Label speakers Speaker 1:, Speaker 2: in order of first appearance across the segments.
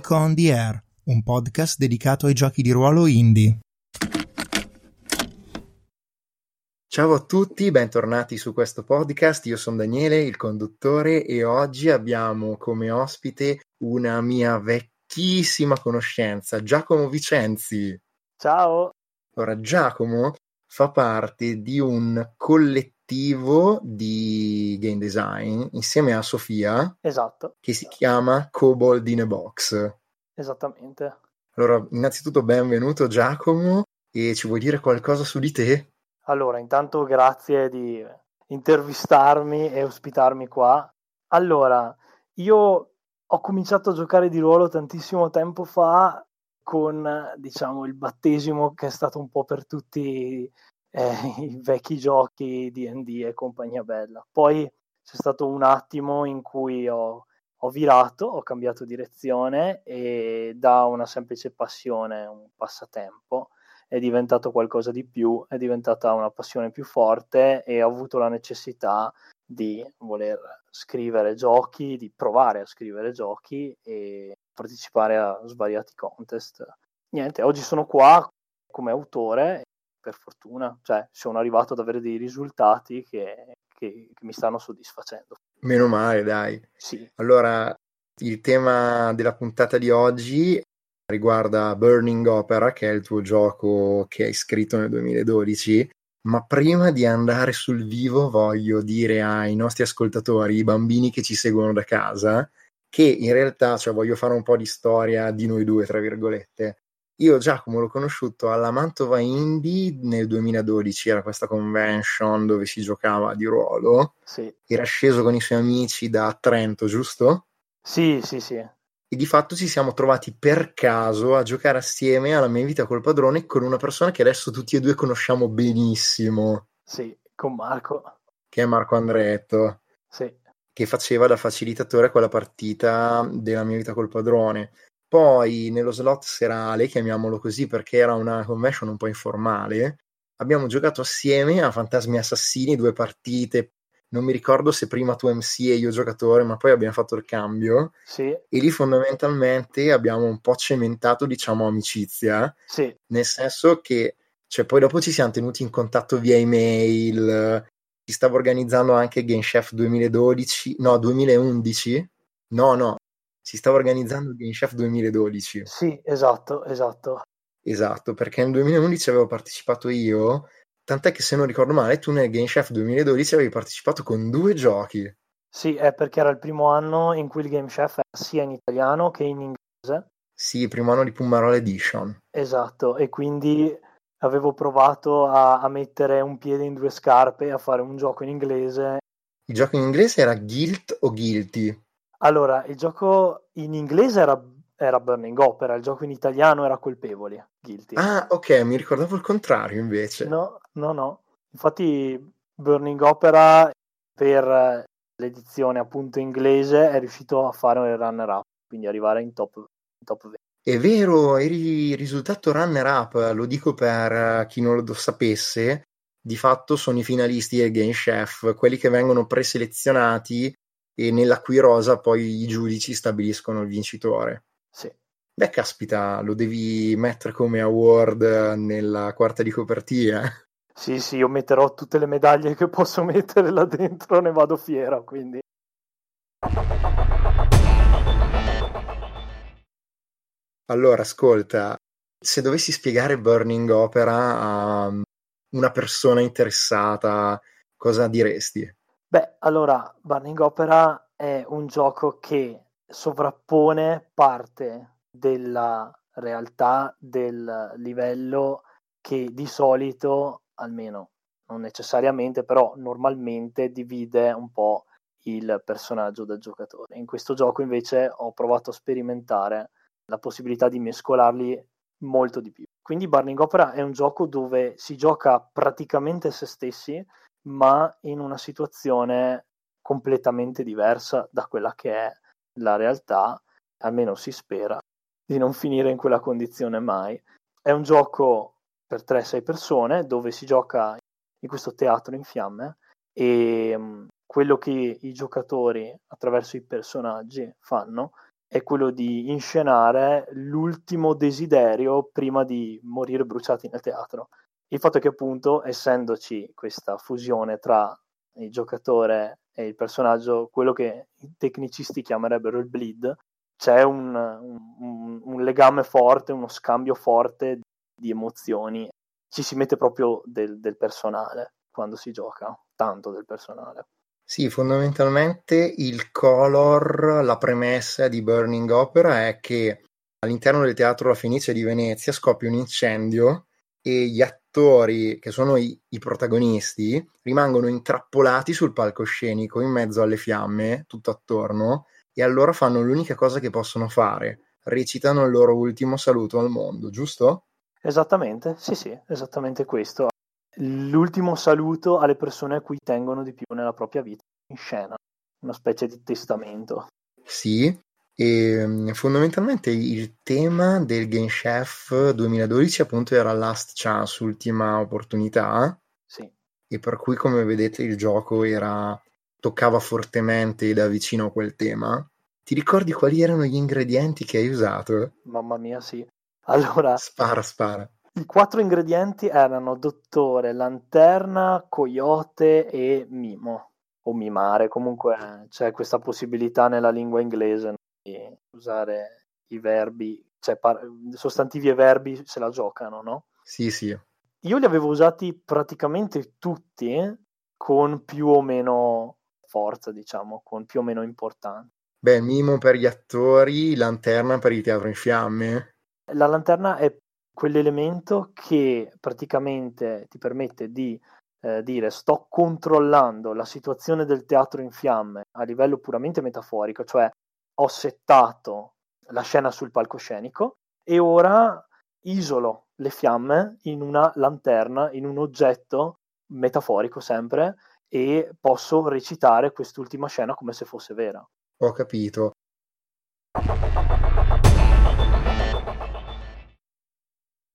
Speaker 1: Geek on the Air, un podcast dedicato ai giochi di ruolo indie.
Speaker 2: Ciao a tutti, bentornati su questo podcast. Io sono Daniele, il conduttore, e oggi abbiamo come ospite una mia vecchissima conoscenza, Giacomo Vicenzi.
Speaker 3: Ciao.
Speaker 2: Allora, Giacomo fa parte di un collettivo di game design insieme a Sofia.
Speaker 3: Esatto.
Speaker 2: Che si chiama Kobold in a Box.
Speaker 3: Esattamente.
Speaker 2: Allora, innanzitutto benvenuto Giacomo e ci vuoi dire qualcosa su di te?
Speaker 3: Allora, intanto grazie di intervistarmi e ospitarmi qua. Allora, io ho cominciato a giocare di ruolo tantissimo tempo fa con, diciamo, il battesimo che è stato un po' per tutti eh, i vecchi giochi D&D e compagnia bella. Poi c'è stato un attimo in cui ho, ho virato, ho cambiato direzione e da una semplice passione, un passatempo, è diventato qualcosa di più, è diventata una passione più forte e ho avuto la necessità di voler scrivere giochi, di provare a scrivere giochi e partecipare a svariati contest. Niente, oggi sono qua come autore, per fortuna, cioè sono arrivato ad avere dei risultati che, che, che mi stanno soddisfacendo.
Speaker 2: Meno male, dai.
Speaker 3: Sì.
Speaker 2: Allora, il tema della puntata di oggi riguarda Burning Opera, che è il tuo gioco che hai scritto nel 2012. Ma prima di andare sul vivo voglio dire ai nostri ascoltatori, i bambini che ci seguono da casa, che in realtà, cioè voglio fare un po' di storia di noi due, tra virgolette. Io Giacomo l'ho conosciuto alla Mantova Indie nel 2012, era questa convention dove si giocava di ruolo.
Speaker 3: Sì.
Speaker 2: Era sceso con i suoi amici da Trento, giusto?
Speaker 3: Sì, sì, sì
Speaker 2: e di fatto ci siamo trovati per caso a giocare assieme alla mia vita col padrone con una persona che adesso tutti e due conosciamo benissimo.
Speaker 3: Sì, con Marco.
Speaker 2: Che è Marco Andretto.
Speaker 3: Sì.
Speaker 2: Che faceva da facilitatore quella partita della mia vita col padrone. Poi nello slot serale, chiamiamolo così perché era una convention un po' informale, abbiamo giocato assieme a Fantasmi Assassini due partite non mi ricordo se prima tu MC e io giocatore, ma poi abbiamo fatto il cambio.
Speaker 3: Sì.
Speaker 2: E lì fondamentalmente abbiamo un po' cementato, diciamo, amicizia.
Speaker 3: Sì.
Speaker 2: Nel senso che, cioè, poi dopo ci siamo tenuti in contatto via email. Si stava organizzando anche Game Chef 2012, no, 2011. No, no, si stava organizzando Game Chef 2012.
Speaker 3: Sì, esatto, esatto.
Speaker 2: Esatto, perché nel 2011 avevo partecipato io Tant'è che se non ricordo male, tu nel Game Chef 2012 avevi partecipato con due giochi.
Speaker 3: Sì, è perché era il primo anno in cui il Game Chef era sia in italiano che in inglese.
Speaker 2: Sì, il primo anno di Pumarola Edition.
Speaker 3: Esatto, e quindi avevo provato a, a mettere un piede in due scarpe e a fare un gioco in inglese.
Speaker 2: Il gioco in inglese era Guilt o Guilty?
Speaker 3: Allora, il gioco in inglese era era Burning Opera, il gioco in italiano era Colpevoli, Guilty.
Speaker 2: Ah, ok, mi ricordavo il contrario invece.
Speaker 3: No, no, no. Infatti Burning Opera per l'edizione appunto inglese è riuscito a fare un runner-up, quindi arrivare in top, in top 20.
Speaker 2: È vero, eri risultato runner-up, lo dico per chi non lo sapesse, di fatto sono i finalisti del Game Chef, quelli che vengono preselezionati e nella cui rosa poi i giudici stabiliscono il vincitore.
Speaker 3: Sì.
Speaker 2: Beh, caspita, lo devi mettere come award nella quarta di copertina.
Speaker 3: Sì, sì, io metterò tutte le medaglie che posso mettere là dentro, ne vado fiero, quindi.
Speaker 2: Allora, ascolta, se dovessi spiegare Burning Opera a una persona interessata, cosa diresti?
Speaker 3: Beh, allora, Burning Opera è un gioco che sovrappone parte della realtà del livello che di solito, almeno non necessariamente, però normalmente divide un po' il personaggio dal giocatore. In questo gioco invece ho provato a sperimentare la possibilità di mescolarli molto di più. Quindi Burning Opera è un gioco dove si gioca praticamente se stessi, ma in una situazione completamente diversa da quella che è la realtà, almeno si spera, di non finire in quella condizione mai. È un gioco per 3-6 persone dove si gioca in questo teatro in fiamme e mm, quello che i giocatori attraverso i personaggi fanno è quello di inscenare l'ultimo desiderio prima di morire bruciati nel teatro. Il fatto è che appunto, essendoci questa fusione tra il giocatore e il personaggio, quello che i tecnicisti chiamerebbero il bleed, c'è un, un, un legame forte, uno scambio forte di emozioni. Ci si mette proprio del, del personale quando si gioca, tanto del personale.
Speaker 2: Sì, fondamentalmente il color, la premessa di Burning Opera è che all'interno del teatro La Fenice di Venezia scoppia un incendio e gli attori, che sono i, i, protagonisti, rimangono intrappolati sul palcoscenico in mezzo alle fiamme, tutto attorno, e allora fanno l'unica cosa che possono fare, recitano il loro ultimo saluto al mondo, giusto?
Speaker 3: Esattamente, sì sì, esattamente questo l'ultimo saluto alle persone a cui tengono di più nella propria vita in scena, una specie di testamento.
Speaker 2: Sì, e mm, fondamentalmente il tema del Game Chef 2012 appunto era Last Chance, ultima opportunità.
Speaker 3: Sì.
Speaker 2: E per cui come vedete il gioco era toccava fortemente da vicino quel tema. Ti ricordi quali erano gli ingredienti che hai usato?
Speaker 3: Mamma mia, sì. Allora,
Speaker 2: spara, spara.
Speaker 3: I quattro ingredienti erano dottore, lanterna, coyote e mimo o mimare. Comunque c'è questa possibilità nella lingua inglese usare i verbi, cioè par- sostantivi e verbi se la giocano, no?
Speaker 2: Sì, sì.
Speaker 3: Io li avevo usati praticamente tutti con più o meno forza, diciamo, con più o meno importanza.
Speaker 2: Beh, mimo per gli attori, lanterna per il teatro in fiamme.
Speaker 3: La lanterna è quell'elemento che praticamente ti permette di eh, dire sto controllando la situazione del teatro in fiamme a livello puramente metaforico, cioè ho settato la scena sul palcoscenico e ora isolo le fiamme in una lanterna, in un oggetto metaforico sempre e posso recitare quest'ultima scena come se fosse vera.
Speaker 2: Ho capito.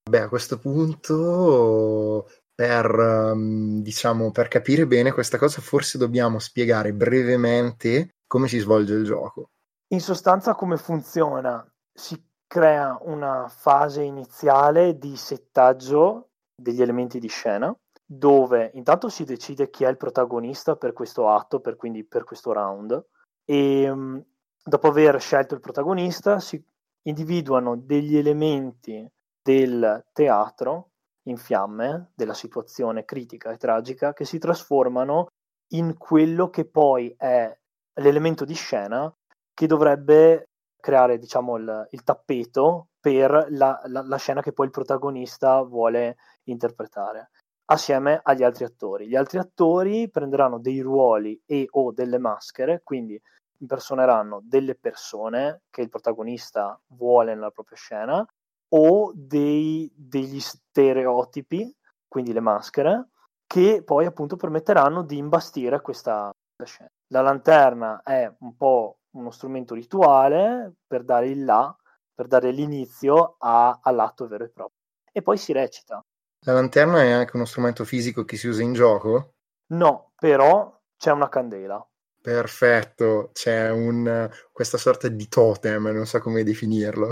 Speaker 2: Beh, a questo punto, per, um, diciamo, per capire bene questa cosa, forse dobbiamo spiegare brevemente come si svolge il gioco.
Speaker 3: In sostanza, come funziona? Si crea una fase iniziale di settaggio degli elementi di scena, dove intanto si decide chi è il protagonista per questo atto, per, quindi per questo round, e um, dopo aver scelto il protagonista si individuano degli elementi del teatro in fiamme, della situazione critica e tragica, che si trasformano in quello che poi è l'elemento di scena che dovrebbe creare, diciamo, il, il tappeto per la, la, la, scena che poi il protagonista vuole interpretare, assieme agli altri attori. Gli altri attori prenderanno dei ruoli e o delle maschere, quindi impersoneranno delle persone che il protagonista vuole nella propria scena o dei, degli stereotipi, quindi le maschere, che poi appunto permetteranno di imbastire questa scena. La lanterna è un po' uno strumento rituale per dare il là, per dare l'inizio a, all'atto vero e proprio. E poi si recita.
Speaker 2: La lanterna è anche uno strumento fisico che si usa in gioco?
Speaker 3: No, però c'è una candela.
Speaker 2: Perfetto, c'è un, questa sorta di totem, non so come definirlo.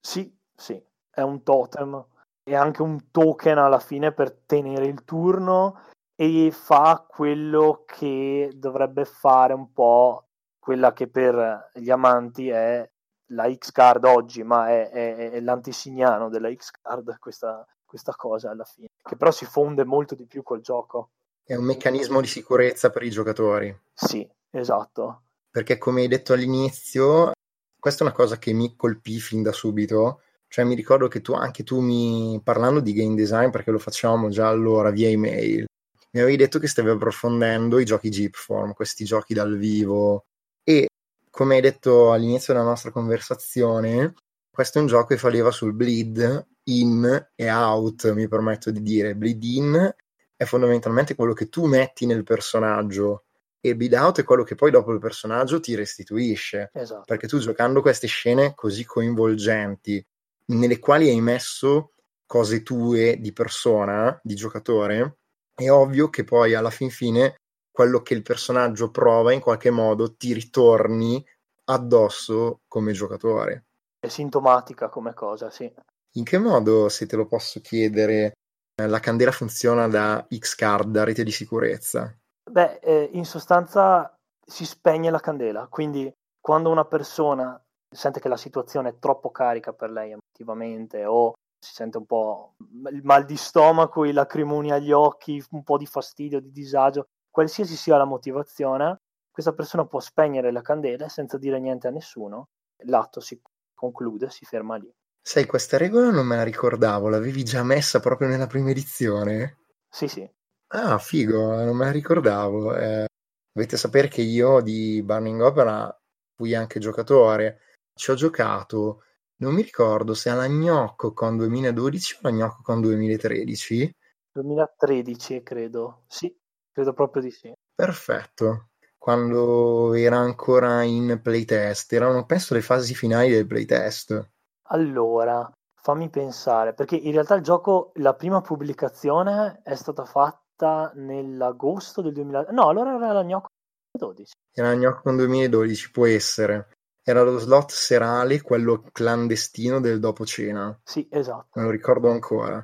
Speaker 3: Sì, sì, è un totem e anche un token alla fine per tenere il turno e fa quello che dovrebbe fare un po' quella che per gli amanti è la X-Card oggi, ma è, è, è l'antisignano della X-Card questa, questa cosa alla fine, che però si fonde molto di più col gioco.
Speaker 2: È un meccanismo di sicurezza per i giocatori.
Speaker 3: Sì, esatto.
Speaker 2: Perché come hai detto all'inizio, questa è una cosa che mi colpì fin da subito, cioè mi ricordo che tu, anche tu mi, parlando di game design, perché lo facciamo già allora via email, mi avevi detto che stavi approfondendo i giochi Jeepform, questi giochi dal vivo. E come hai detto all'inizio della nostra conversazione, questo è un gioco che faleva sul bleed in e out, mi permetto di dire. Bleed in è fondamentalmente quello che tu metti nel personaggio e bleed out è quello che poi dopo il personaggio ti restituisce.
Speaker 3: Esatto.
Speaker 2: Perché tu giocando queste scene così coinvolgenti, nelle quali hai messo cose tue di persona, di giocatore, è ovvio che poi alla fin fine quello che il personaggio prova in qualche modo ti ritorni addosso come giocatore.
Speaker 3: È sintomatica come cosa, sì.
Speaker 2: In che modo, se te lo posso chiedere, eh, la candela funziona da X-Card, da rete di sicurezza?
Speaker 3: Beh, eh, in sostanza si spegne la candela, quindi quando una persona sente che la situazione è troppo carica per lei emotivamente o si sente un po' il mal di stomaco, i lacrimoni agli occhi, un po' di fastidio, di disagio, qualsiasi sia la motivazione, questa persona può spegnere la candela senza dire niente a nessuno, l'atto si conclude, si ferma lì.
Speaker 2: Sai, questa regola non me la ricordavo, l'avevi già messa proprio nella prima edizione?
Speaker 3: Sì, sì.
Speaker 2: Ah, figo, non me la ricordavo. Eh, dovete sapere che io di Burning Opera fui anche giocatore, ci ho giocato, non mi ricordo se alla Gnocco con 2012 o alla Gnocco con 2013.
Speaker 3: 2013 credo, sì, credo proprio di sì.
Speaker 2: Perfetto, quando era ancora in playtest, erano penso le fasi finali del playtest.
Speaker 3: Allora, fammi pensare, perché in realtà il gioco, la prima pubblicazione è stata fatta nell'agosto del 2000. No, allora era la Gnocco 2012.
Speaker 2: Era la Gnocco 2012, può essere. Era lo slot serale, quello clandestino del dopo cena.
Speaker 3: Sì, esatto.
Speaker 2: Me lo ricordo ancora.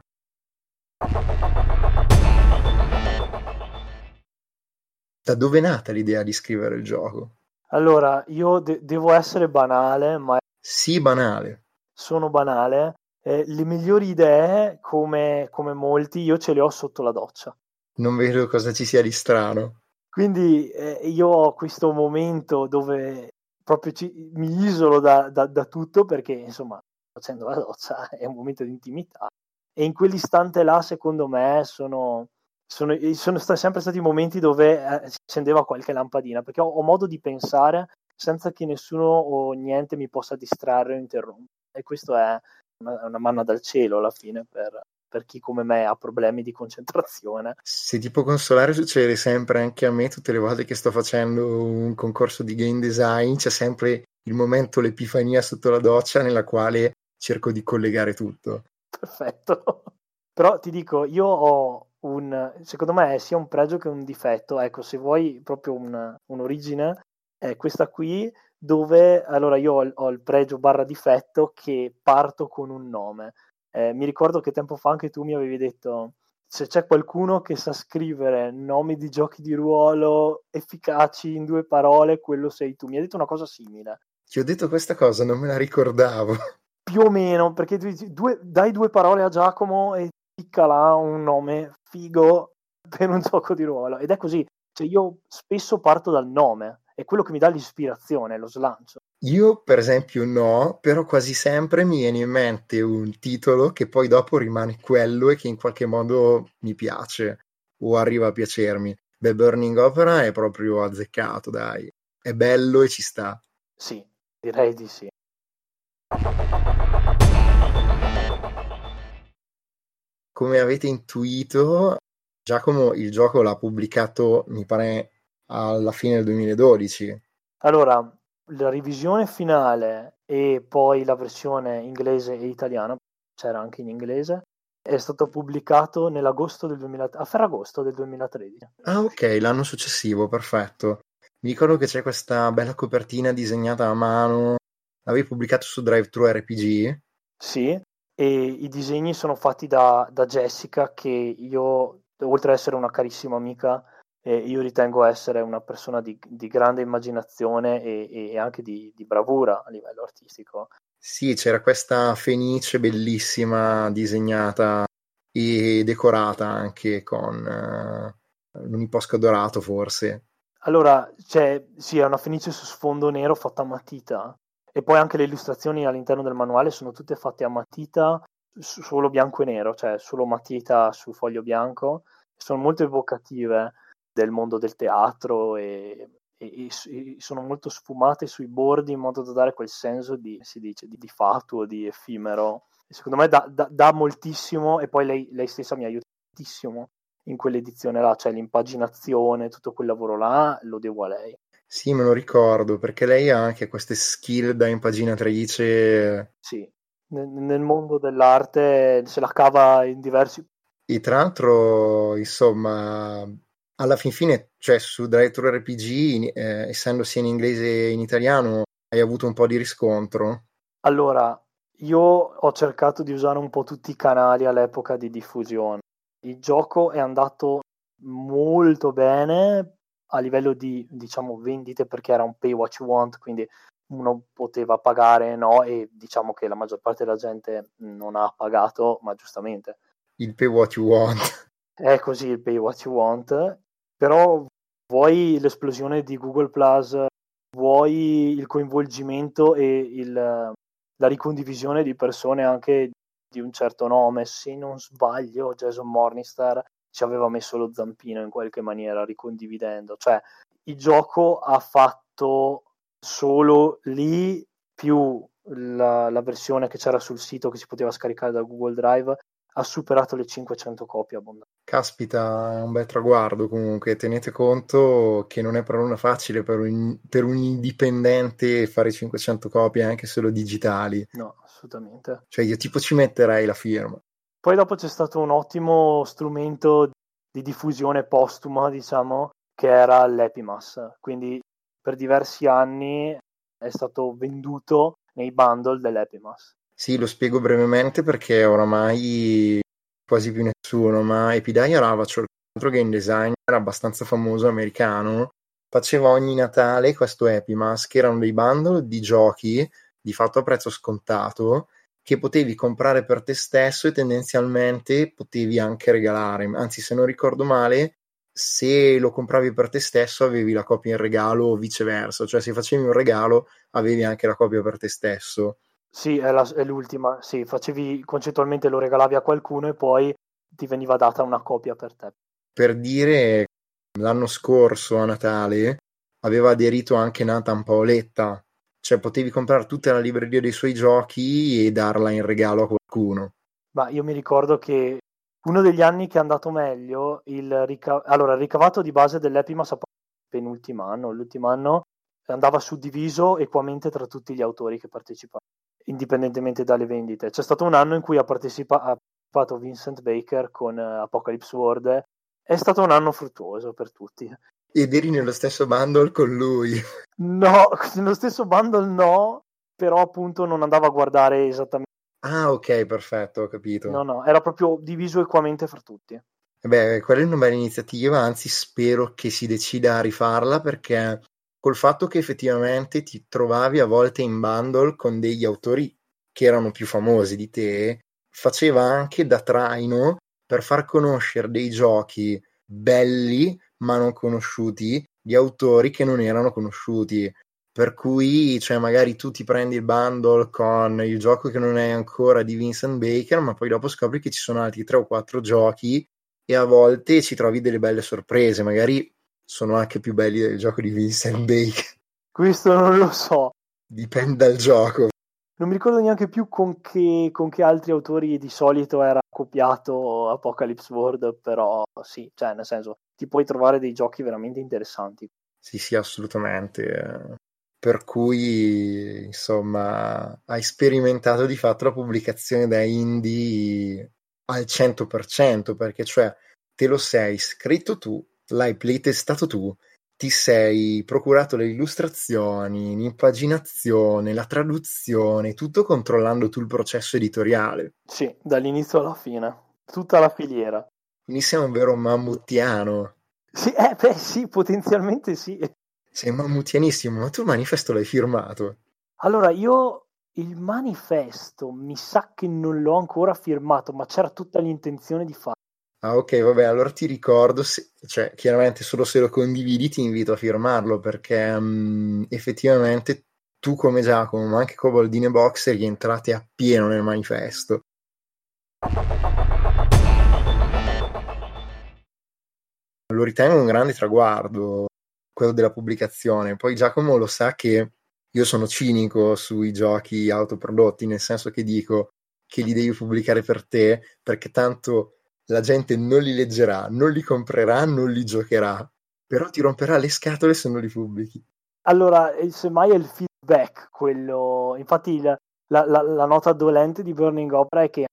Speaker 2: Da dove è nata l'idea di scrivere il gioco?
Speaker 3: Allora, io de- devo essere banale, ma...
Speaker 2: Sì, banale
Speaker 3: sono banale, eh, le migliori idee, come, come molti, io ce le ho sotto la doccia.
Speaker 2: Non vedo cosa ci sia di strano.
Speaker 3: Quindi eh, io ho questo momento dove proprio ci, mi isolo da, da, da, tutto perché insomma facendo la doccia è un momento di intimità e in quell'istante là secondo me sono, sono, sono sempre stati momenti dove eh, si accendeva qualche lampadina perché ho, ho, modo di pensare senza che nessuno o niente mi possa distrarre o interrompere e questo è una, una manna dal cielo alla fine per, per chi come me ha problemi di concentrazione.
Speaker 2: Se ti può consolare, succede sempre anche a me tutte le volte che sto facendo un concorso di game design, c'è sempre il momento, l'epifania sotto la doccia nella quale cerco di collegare tutto.
Speaker 3: Perfetto. Però ti dico, io ho un, secondo me è sia un pregio che un difetto, ecco, se vuoi proprio un, un'origine, è questa qui dove allora io ho, ho il pregio barra difetto che parto con un nome. Eh, mi ricordo che tempo fa anche tu mi avevi detto se c'è qualcuno che sa scrivere nomi di giochi di ruolo efficaci in due parole, quello sei tu. Mi hai detto una cosa simile.
Speaker 2: Ti ho detto questa cosa, non me la ricordavo.
Speaker 3: Più o meno, perché tu dici, due, dai due parole a Giacomo e picca là un nome figo per un gioco di ruolo. Ed è così. Cioè, io spesso parto dal nome è quello che mi dà l'ispirazione, lo slancio.
Speaker 2: Io, per esempio, no, però quasi sempre mi viene in mente un titolo che poi dopo rimane quello e che in qualche modo mi piace o arriva a piacermi. The Burning Opera è proprio azzeccato, dai. È bello e ci sta.
Speaker 3: Sì, direi di sì.
Speaker 2: Come avete intuito, Giacomo il gioco l'ha pubblicato, mi pare, alla fine del 2012.
Speaker 3: Allora, la revisione finale e poi la versione inglese e italiana, c'era anche in inglese, è stato pubblicato nell'agosto del 2000, a Ferragosto del 2013.
Speaker 2: Ah, ok, l'anno successivo, perfetto. Mi ricordo che c'è questa bella copertina disegnata a mano. L'avevi pubblicato su Drive Thru RPG?
Speaker 3: Sì, e i disegni sono fatti da, da Jessica, che io, oltre ad essere una carissima amica, e io ritengo essere una persona di, di grande immaginazione e, e anche di, di, bravura a livello artistico.
Speaker 2: Sì, c'era questa fenice bellissima disegnata e decorata anche con uh, un iposco dorato forse.
Speaker 3: Allora, cioè, sì, è una fenice su sfondo nero fatta a matita e poi anche le illustrazioni all'interno del manuale sono tutte fatte a matita, solo bianco e nero, cioè solo matita su foglio bianco, sono molto evocative del mondo del teatro e, e, e, sono molto sfumate sui bordi in modo da dare quel senso di, si dice, di, di fatuo, di effimero. Secondo me dà, dà, moltissimo e poi lei, lei, stessa mi aiuta moltissimo in quell'edizione là, cioè l'impaginazione, tutto quel lavoro là, lo devo a lei.
Speaker 2: Sì, me lo ricordo, perché lei ha anche queste skill da impaginatrice.
Speaker 3: Sì, nel, mondo dell'arte se la cava in diversi...
Speaker 2: E tra l'altro, insomma, alla fin fine, cioè su Drive RPG, eh, essendo sia in inglese che in italiano, hai avuto un po' di riscontro?
Speaker 3: Allora, io ho cercato di usare un po' tutti i canali all'epoca di diffusione. Il gioco è andato molto bene a livello di, diciamo, vendite perché era un pay what you want, quindi uno poteva pagare, no? E diciamo che la maggior parte della gente non ha pagato, ma giustamente.
Speaker 2: Il pay what you want.
Speaker 3: È così il pay what you want, però vuoi l'esplosione di Google Plus, vuoi il coinvolgimento e il, la ricondivisione di persone anche di un certo nome, se non sbaglio Jason Morningstar ci aveva messo lo zampino in qualche maniera ricondividendo, cioè il gioco ha fatto solo lì più la, la, versione che c'era sul sito che si poteva scaricare da Google Drive ha superato le 500 copie abbondanti.
Speaker 2: Caspita, è un bel traguardo comunque. Tenete conto che non è per una facile per un, per un indipendente fare 500 copie anche solo digitali.
Speaker 3: No, assolutamente.
Speaker 2: Cioè io tipo ci metterei la firma.
Speaker 3: Poi dopo c'è stato un ottimo strumento di diffusione postuma, diciamo, che era l'Epimas. Quindi per diversi anni è stato venduto nei bundle dell'Epimas.
Speaker 2: Sì, lo spiego brevemente perché oramai quasi più nessuno, ma Epidaia Ravachol, un altro game designer abbastanza famoso americano, faceva ogni Natale questo Epimas, che erano dei bundle di giochi di fatto a prezzo scontato che potevi comprare per te stesso e tendenzialmente potevi anche regalare. Anzi, se non ricordo male, se lo compravi per te stesso avevi la copia in regalo o viceversa, cioè se facevi un regalo avevi anche la copia per te stesso.
Speaker 3: Sì, è, la, è l'ultima. Sì, facevi concettualmente lo regalavi a qualcuno e poi ti veniva data una copia per te.
Speaker 2: Per dire, l'anno scorso a Natale aveva aderito anche Nathan Paoletta, cioè potevi comprare tutta la libreria dei suoi giochi e darla in regalo a qualcuno.
Speaker 3: Ma io mi ricordo che uno degli anni che è andato meglio, il, rica- allora, il ricavato di base dell'Epimas penultimo anno, l'ultimo anno, andava suddiviso equamente tra tutti gli autori che partecipavano indipendentemente dalle vendite. C'è stato un anno in cui ha, partecipa- ha partecipato Vincent Baker con uh, Apocalypse World. È stato un anno fruttuoso per tutti.
Speaker 2: Ed eri nello stesso bundle con lui?
Speaker 3: No, nello stesso bundle no, però appunto non andava a guardare esattamente.
Speaker 2: Ah, ok, perfetto, ho capito.
Speaker 3: No, no, era proprio diviso equamente fra tutti.
Speaker 2: Beh, quella è una bella iniziativa, anzi spero che si decida a rifarla perché col fatto che effettivamente ti trovavi a volte in bundle con degli autori che erano più famosi di te, faceva anche da traino per far conoscere dei giochi belli ma non conosciuti di autori che non erano conosciuti. Per cui, cioè, magari tu ti prendi il bundle con il gioco che non è ancora di Vincent Baker, ma poi dopo scopri che ci sono altri tre o quattro giochi e a volte ci trovi delle belle sorprese. Magari sono anche più belli del gioco di Vincent Bake.
Speaker 3: Questo non lo so.
Speaker 2: Dipende dal gioco.
Speaker 3: Non mi ricordo neanche più con che, con che altri autori di solito era copiato Apocalypse World, però sì, cioè nel senso ti puoi trovare dei giochi veramente interessanti.
Speaker 2: Sì, sì, assolutamente. Per cui, insomma, hai sperimentato di fatto la pubblicazione da indie al 100%, perché cioè te lo sei scritto tu, l'hai playtestato tu, ti sei procurato le illustrazioni, l'impaginazione, la traduzione, tutto controllando tu il processo editoriale.
Speaker 3: Sì, dall'inizio alla fine, tutta la filiera.
Speaker 2: Quindi sei un vero mammutiano.
Speaker 3: Sì, eh, beh, sì, potenzialmente sì.
Speaker 2: Sei mammutianissimo, ma tu il manifesto l'hai firmato?
Speaker 3: Allora, io il manifesto mi sa che non l'ho ancora firmato, ma c'era tutta l'intenzione di farlo.
Speaker 2: Ah, ok, vabbè, allora ti ricordo, se, cioè, chiaramente solo se lo condividi ti invito a firmarlo perché um, effettivamente tu come Giacomo, ma anche Coboldine Box rientrate appieno nel manifesto. Lo ritengo un grande traguardo, quello della pubblicazione. Poi Giacomo lo sa che io sono cinico sui giochi autoprodotti, nel senso che dico che li devi pubblicare per te perché tanto la gente non li leggerà, non li comprerà, non li giocherà, però ti romperà le scatole se non li pubblichi.
Speaker 3: Allora, semmai è il feedback quello. Infatti, il, la, la, la, nota dolente di Burning Opera è che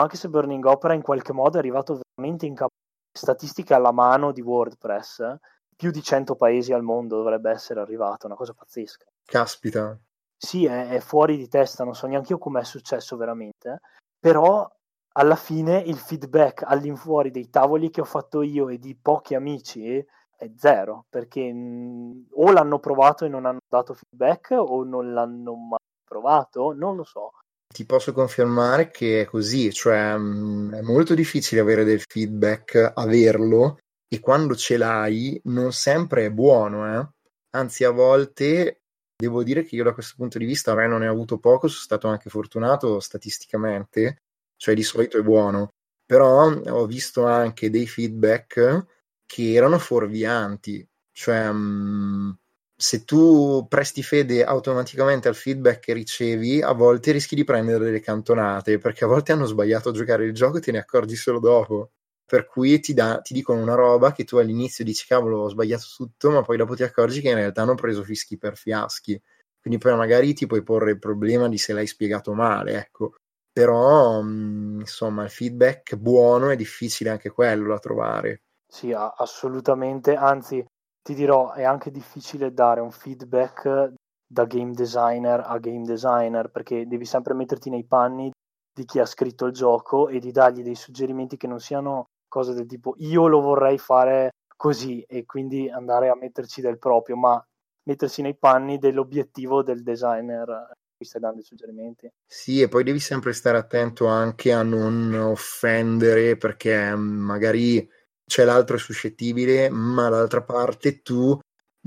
Speaker 3: anche se Burning Opera in qualche modo è arrivato veramente in capo statistiche alla mano di WordPress, più di 100 paesi al mondo dovrebbe essere arrivato, una cosa pazzesca.
Speaker 2: Caspita.
Speaker 3: sì, è, è, fuori di testa, non so neanche io com'è successo veramente, però alla fine il feedback all'infuori dei tavoli che ho fatto io e di pochi amici è zero, perché mh, o l'hanno provato e non hanno dato feedback o non l'hanno mai provato, non lo so.
Speaker 2: Ti posso confermare che è così, cioè mh, è molto difficile avere del feedback, averlo, e quando ce l'hai non sempre è buono, eh? anzi a volte devo dire che io da questo punto di vista me non ne ho avuto poco, sono stato anche fortunato statisticamente, cioè di solito è buono, però ho visto anche dei feedback che erano fuorvianti, cioè mh, se tu presti fede automaticamente al feedback che ricevi, a volte rischi di prendere delle cantonate, perché a volte hanno sbagliato a giocare il gioco e te ne accorgi solo dopo. Per cui ti, da, ti dicono una roba che tu all'inizio dici cavolo ho sbagliato tutto, ma poi dopo ti accorgi che in realtà hanno preso fischi per fiaschi. Quindi poi magari ti puoi porre il problema di se l'hai spiegato male, ecco. Però, insomma, il feedback buono è difficile anche quello da trovare.
Speaker 3: Sì, assolutamente. Anzi, ti dirò, è anche difficile dare un feedback da game designer a game designer perché devi sempre metterti nei panni di chi ha scritto il gioco e di dargli dei suggerimenti che non siano cose del tipo io lo vorrei fare così e quindi andare a metterci del proprio, ma mettersi nei panni dell'obiettivo del designer a stai dando i suggerimenti.
Speaker 2: Sì, e poi devi sempre stare attento anche a non offendere perché magari c'è l'altro suscettibile, ma dall'altra parte tu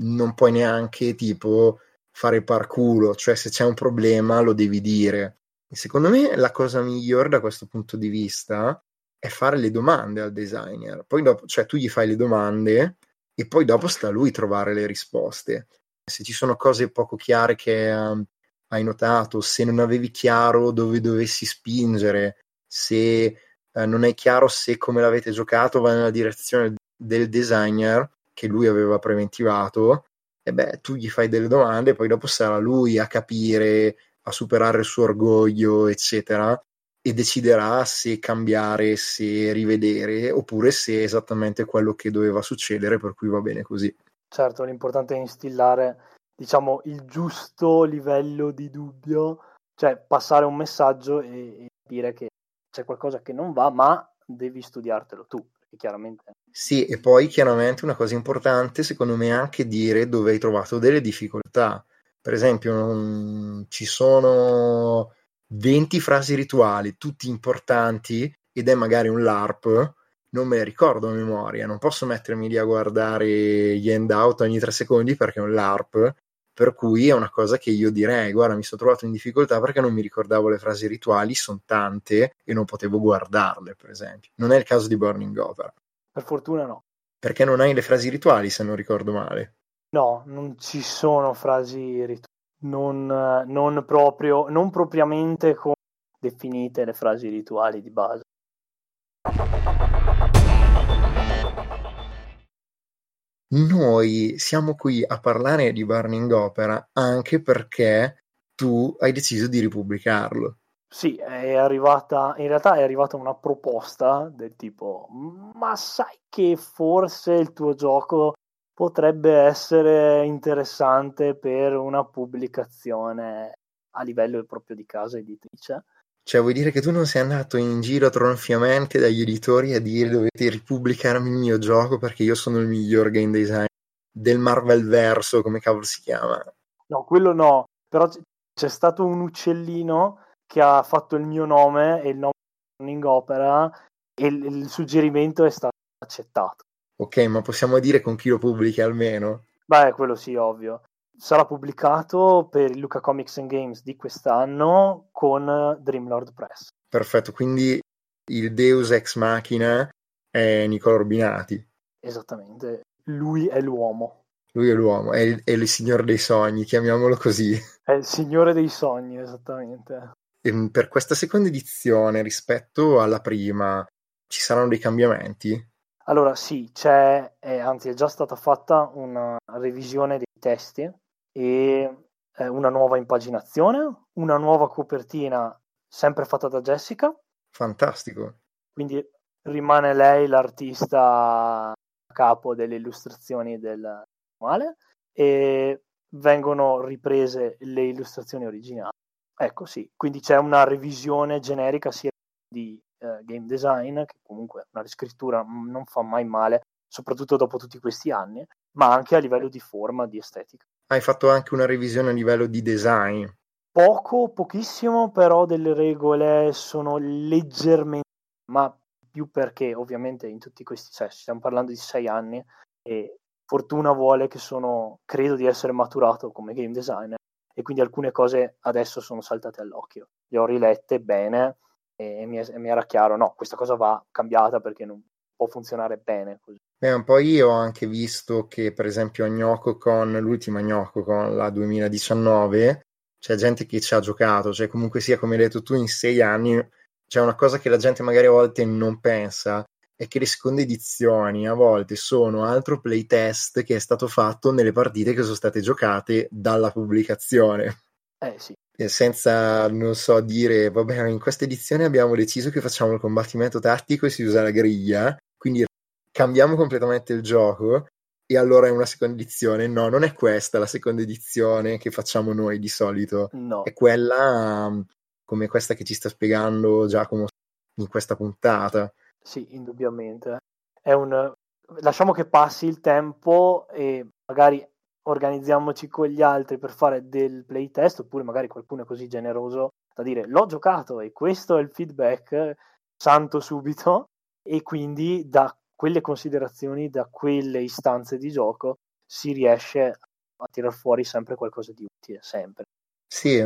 Speaker 2: non puoi neanche tipo fare parculo, cioè se c'è un problema lo devi dire. E secondo me la cosa migliore da questo punto di vista è fare le domande al designer. Poi dopo, cioè tu gli fai le domande e poi dopo sta a lui trovare le risposte. Se ci sono cose poco chiare che uh, hai notato, se non avevi chiaro dove dovessi spingere, se eh, non è chiaro se come l'avete giocato va nella direzione del designer che lui aveva preventivato, e beh, tu gli fai delle domande poi dopo sarà lui a capire, a superare il suo orgoglio, eccetera, e deciderà se cambiare, se rivedere, oppure se è esattamente quello che doveva succedere, per cui va bene così.
Speaker 3: Certo, l'importante è instillare, diciamo, il giusto livello di dubbio, cioè passare un messaggio e, e dire che c'è qualcosa che non va, ma devi studiartelo tu, chiaramente...
Speaker 2: Sì, e poi chiaramente una cosa importante, secondo me, è anche dire dove hai trovato delle difficoltà. Per esempio, non... ci sono 20 frasi rituali, tutti importanti, ed è magari un LARP, non me le ricordo a memoria, non posso mettermi lì a guardare gli handout ogni tre secondi perché è un LARP, per cui è una cosa che io direi, guarda, mi sono trovato in difficoltà perché non mi ricordavo le frasi rituali, sono tante e non potevo guardarle, per esempio. Non è il caso di Burning Opera.
Speaker 3: Per fortuna no.
Speaker 2: Perché non hai le frasi rituali, se non ricordo male.
Speaker 3: No, non ci sono frasi rituali. Non, non, proprio, non propriamente come definite le frasi rituali di base.
Speaker 2: Noi siamo qui a parlare di Burning Opera anche perché tu hai deciso di ripubblicarlo.
Speaker 3: Sì, è arrivata, in realtà è arrivata una proposta del tipo, ma sai che forse il tuo gioco potrebbe essere interessante per una pubblicazione a livello proprio di casa editrice?
Speaker 2: Cioè, vuoi dire che tu non sei andato in giro tronfiamente dagli editori a dire dovete ripubblicarmi il mio gioco perché io sono il miglior game designer del Marvel verso, come cavolo si chiama?
Speaker 3: No, quello no, però c'è stato un uccellino che ha fatto il mio nome e il nome di Running Opera e il, il suggerimento è stato accettato.
Speaker 2: Ok, ma possiamo dire con chi lo pubblichi almeno?
Speaker 3: Beh, quello sì, ovvio sarà pubblicato per il Luca Comics and Games di quest'anno con Dreamlord Press.
Speaker 2: Perfetto, quindi il Deus ex machina è Nicola Orbinati.
Speaker 3: Esattamente, lui è l'uomo.
Speaker 2: Lui è l'uomo, è il, è il signore dei sogni, chiamiamolo così.
Speaker 3: È il signore dei sogni, esattamente.
Speaker 2: E per questa seconda edizione, rispetto alla prima, ci saranno dei cambiamenti?
Speaker 3: Allora sì, c'è, eh, anzi è già stata fatta una revisione dei testi e eh, una nuova impaginazione, una nuova copertina sempre fatta da Jessica.
Speaker 2: Fantastico.
Speaker 3: Quindi rimane lei l'artista a capo delle illustrazioni del manuale e vengono riprese le illustrazioni originali. Ecco sì, quindi c'è una revisione generica sia di eh, game design, che comunque una riscrittura non fa mai male, soprattutto dopo tutti questi anni, ma anche a livello di forma, di estetica.
Speaker 2: Hai fatto anche una revisione a livello di design?
Speaker 3: Poco, pochissimo, però delle regole sono leggermente, ma più perché ovviamente in tutti questi, cioè stiamo parlando di sei anni e fortuna vuole che sono, credo di essere maturato come game designer e quindi alcune cose adesso sono saltate all'occhio. Le ho rilette bene e mi, è, mi era chiaro, no, questa cosa va cambiata perché non può funzionare bene così.
Speaker 2: Beh, poi io ho anche visto che per esempio a Gnocco con l'ultima Gnocco con la 2019 c'è gente che ci ha giocato, cioè comunque sia come hai detto tu in sei anni c'è una cosa che la gente magari a volte non pensa è che le seconde edizioni a volte sono altro playtest che è stato fatto nelle partite che sono state giocate dalla pubblicazione.
Speaker 3: Eh sì.
Speaker 2: Senza, non so, dire, vabbè, in questa edizione abbiamo deciso che facciamo il combattimento tattico e si usa la griglia, quindi cambiamo completamente il gioco e allora è una seconda edizione. No, non è questa la seconda edizione che facciamo noi di solito.
Speaker 3: No.
Speaker 2: È quella come questa che ci sta spiegando Giacomo in questa puntata.
Speaker 3: Sì, indubbiamente. È un... Lasciamo che passi il tempo e magari organizziamoci con gli altri per fare del playtest, oppure magari qualcuno è così generoso da dire l'ho giocato e questo è il feedback, santo subito, e quindi da quelle considerazioni, da quelle istanze di gioco, si riesce a tirar fuori sempre qualcosa di utile, sempre.
Speaker 2: Sì,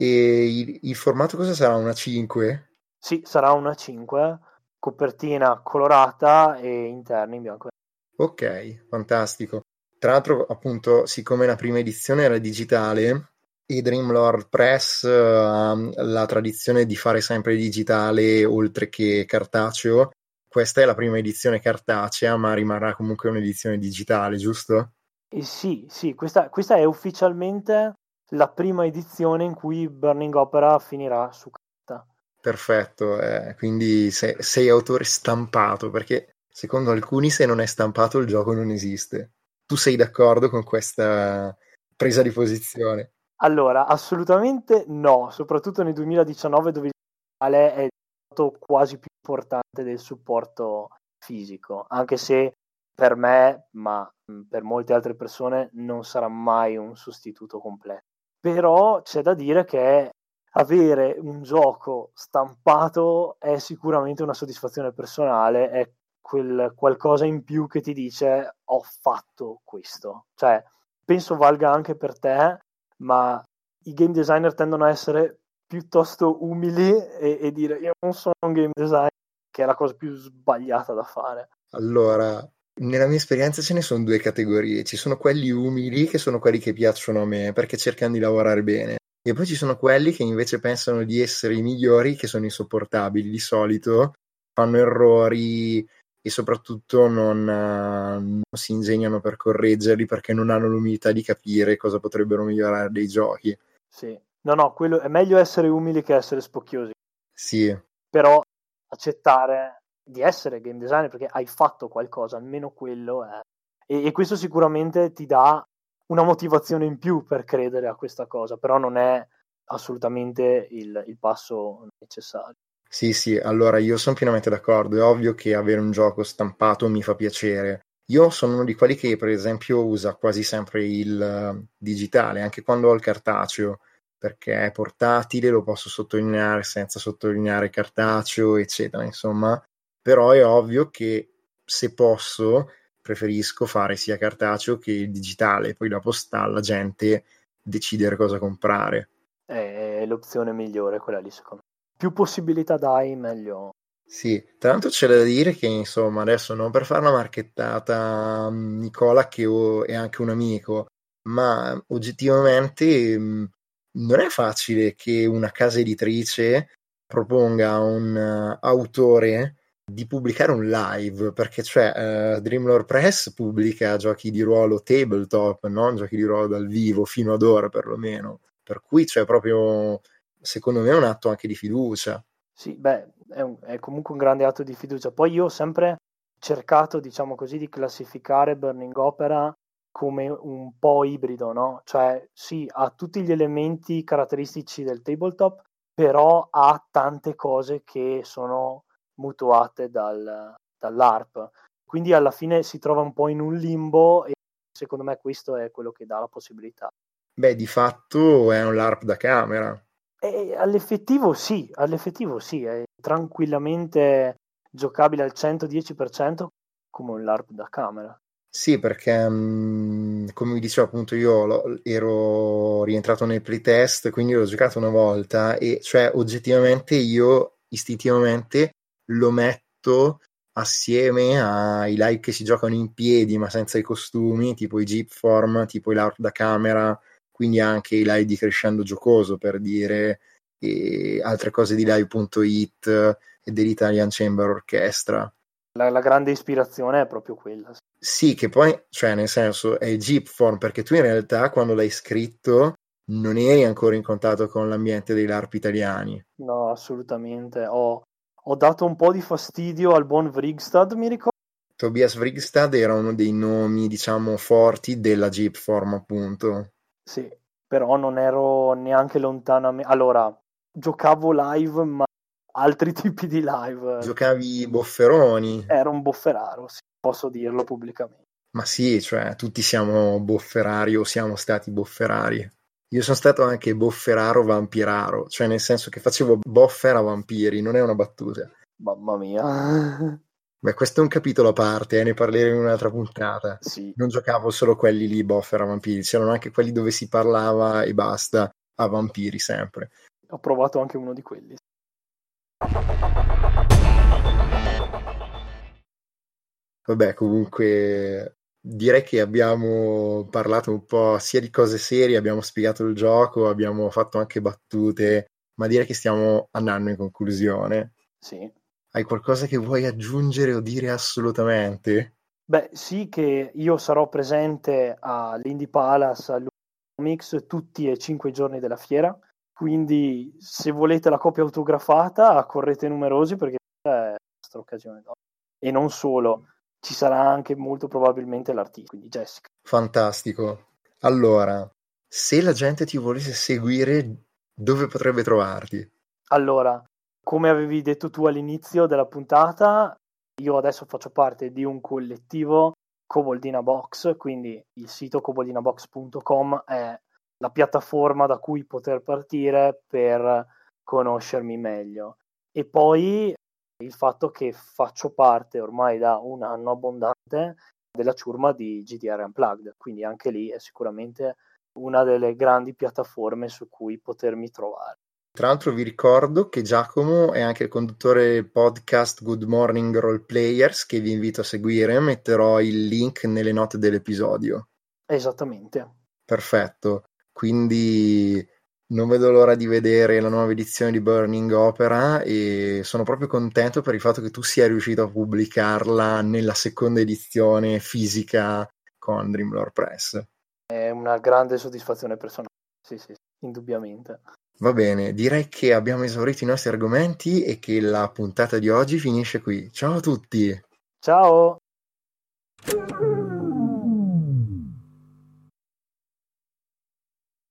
Speaker 2: e il, il formato cosa sarà? Una 5?
Speaker 3: Sì, sarà una 5, copertina colorata e interni in bianco.
Speaker 2: Ok, fantastico. Tra l'altro, appunto, siccome la prima edizione era digitale e Dreamlord Press ha uh, la tradizione di fare sempre digitale oltre che cartaceo, questa è la prima edizione cartacea, ma rimarrà comunque un'edizione digitale, giusto?
Speaker 3: Eh sì, sì, questa, questa è ufficialmente la prima edizione in cui Burning Opera finirà su carta.
Speaker 2: Perfetto, eh, quindi sei, sei autore stampato, perché secondo alcuni se non è stampato il gioco non esiste. Tu sei d'accordo con questa presa di posizione?
Speaker 3: Allora, assolutamente no, soprattutto nel 2019 dove il digitale è stato quasi più importante del supporto fisico, anche se per me, ma per molte altre persone, non sarà mai un sostituto completo. Però c'è da dire che avere un gioco stampato è sicuramente una soddisfazione personale, è quel qualcosa in più che ti dice ho fatto questo. Cioè, penso valga anche per te, ma i game designer tendono a essere piuttosto umili e, e dire io non sono un game designer, che è la cosa più sbagliata da fare.
Speaker 2: Allora, nella mia esperienza ce ne sono due categorie. Ci sono quelli umili, che sono quelli che piacciono a me perché cercano di lavorare bene. E poi ci sono quelli che invece pensano di essere i migliori, che sono insopportabili di solito, fanno errori e soprattutto non, uh, non si ingegnano per correggerli perché non hanno l'umiltà di capire cosa potrebbero migliorare dei giochi.
Speaker 3: Sì, no, no, quello, è meglio essere umili che essere spocchiosi.
Speaker 2: Sì.
Speaker 3: Però accettare di essere game designer perché hai fatto qualcosa, almeno quello è. E, e, questo sicuramente ti dà una motivazione in più per credere a questa cosa, però non è assolutamente il, il passo necessario.
Speaker 2: Sì, sì, allora io sono pienamente d'accordo, è ovvio che avere un gioco stampato mi fa piacere. Io sono uno di quelli che per esempio usa quasi sempre il uh, digitale, anche quando ho il cartaceo, perché è portatile, lo posso sottolineare senza sottolineare cartaceo, eccetera, insomma però è ovvio che se posso preferisco fare sia cartaceo che digitale, poi dopo sta alla gente decidere cosa comprare.
Speaker 3: È l'opzione migliore quella lì, secondo me. Più possibilità dai, meglio.
Speaker 2: Sì, l'altro c'è da dire che insomma adesso non per fare una marchettata Nicola che è anche un amico, ma oggettivamente non è facile che una casa editrice proponga a un uh, autore di pubblicare un live, perché cioè uh, Dreamlore Press pubblica giochi di ruolo tabletop, non giochi di ruolo dal vivo, fino ad ora perlomeno. Per cui c'è proprio, secondo me, un atto anche di fiducia.
Speaker 3: Sì, beh, è, un, è comunque un grande atto di fiducia. Poi io ho sempre cercato, diciamo così, di classificare Burning Opera come un po' ibrido, no? Cioè, sì, ha tutti gli elementi caratteristici del tabletop, però ha tante cose che sono mutuate dal, dall'ARP. Quindi alla fine si trova un po' in un limbo e secondo me questo è quello che dà la possibilità.
Speaker 2: Beh, di fatto è un LARP da camera.
Speaker 3: E all'effettivo sì, all'effettivo sì, è tranquillamente giocabile al 110% come un LARP da camera.
Speaker 2: Sì, perché mh, come vi dicevo appunto io ero rientrato nel playtest, quindi l'ho giocato una volta e cioè oggettivamente io istintivamente lo metto assieme ai live che si giocano in piedi ma senza i costumi, tipo i Jeep Form, tipo i LARP da camera, quindi anche i live di Crescendo Giocoso per dire, e altre cose di live.it e dell'Italian Chamber Orchestra.
Speaker 3: La, la, grande ispirazione è proprio quella.
Speaker 2: Sì, che poi, cioè, nel senso, è Jeep Form, perché tu in realtà quando l'hai scritto non eri ancora in contatto con l'ambiente dei LARP italiani.
Speaker 3: No, assolutamente. Ho, ho dato un po' di fastidio al buon Vrigstad, mi ricordo.
Speaker 2: Tobias Vrigstad era uno dei nomi, diciamo, forti della Jeep Form, appunto.
Speaker 3: Sì, però non ero neanche lontanamente... Allora, giocavo live, ma altri tipi di live.
Speaker 2: Giocavi bofferoni?
Speaker 3: Ero un bofferaro, sì, posso dirlo pubblicamente.
Speaker 2: Ma sì, cioè, tutti siamo bofferari o siamo stati bofferari. Io sono stato anche bofferaro vampiraro, cioè nel senso che facevo boffer a vampiri, non è una battuta.
Speaker 3: Mamma mia.
Speaker 2: Beh, questo è un capitolo a parte, eh, ne parleremo in un'altra puntata.
Speaker 3: Sì.
Speaker 2: Non giocavo solo quelli lì, boffer a vampiri, c'erano anche quelli dove si parlava e basta a vampiri sempre.
Speaker 3: Ho provato anche uno di quelli.
Speaker 2: Vabbè, comunque direi che abbiamo parlato un po' sia di cose serie, abbiamo spiegato il gioco, abbiamo fatto anche battute, ma direi che stiamo andando in conclusione.
Speaker 3: Sì.
Speaker 2: Hai qualcosa che vuoi aggiungere o dire assolutamente?
Speaker 3: Beh, sì, che io sarò presente all'Indie Palace all'Umix tutti e cinque giorni della fiera, quindi se volete la copia autografata correte numerosi perché è la nostra occasione. E non solo, ci sarà anche molto probabilmente l'artista, quindi Jessica.
Speaker 2: Fantastico. Allora, se la gente ti volesse seguire, dove potrebbe trovarti?
Speaker 3: Allora, come avevi detto tu all'inizio della puntata, io adesso faccio parte di un collettivo Coboldina Box, quindi il sito coboldinabox.com è la piattaforma da cui poter partire per conoscermi meglio. E poi il fatto che faccio parte ormai da un anno abbondante della ciurma di GDR Unplugged, quindi anche lì è sicuramente una delle grandi piattaforme su cui potermi trovare.
Speaker 2: Tra l'altro vi ricordo che Giacomo è anche il conduttore podcast Good Morning Role Players che vi invito a seguire, metterò il link nelle note dell'episodio.
Speaker 3: Esattamente.
Speaker 2: Perfetto, quindi non vedo l'ora di vedere la nuova edizione di Burning Opera e sono proprio contento per il fatto che tu sia riuscito a pubblicarla nella seconda edizione fisica con Dreamlore Press.
Speaker 3: È una grande soddisfazione personale, sì, sì, indubbiamente.
Speaker 2: Va bene, direi che abbiamo esaurito i nostri argomenti e che la puntata di oggi finisce qui. Ciao a tutti!
Speaker 3: Ciao!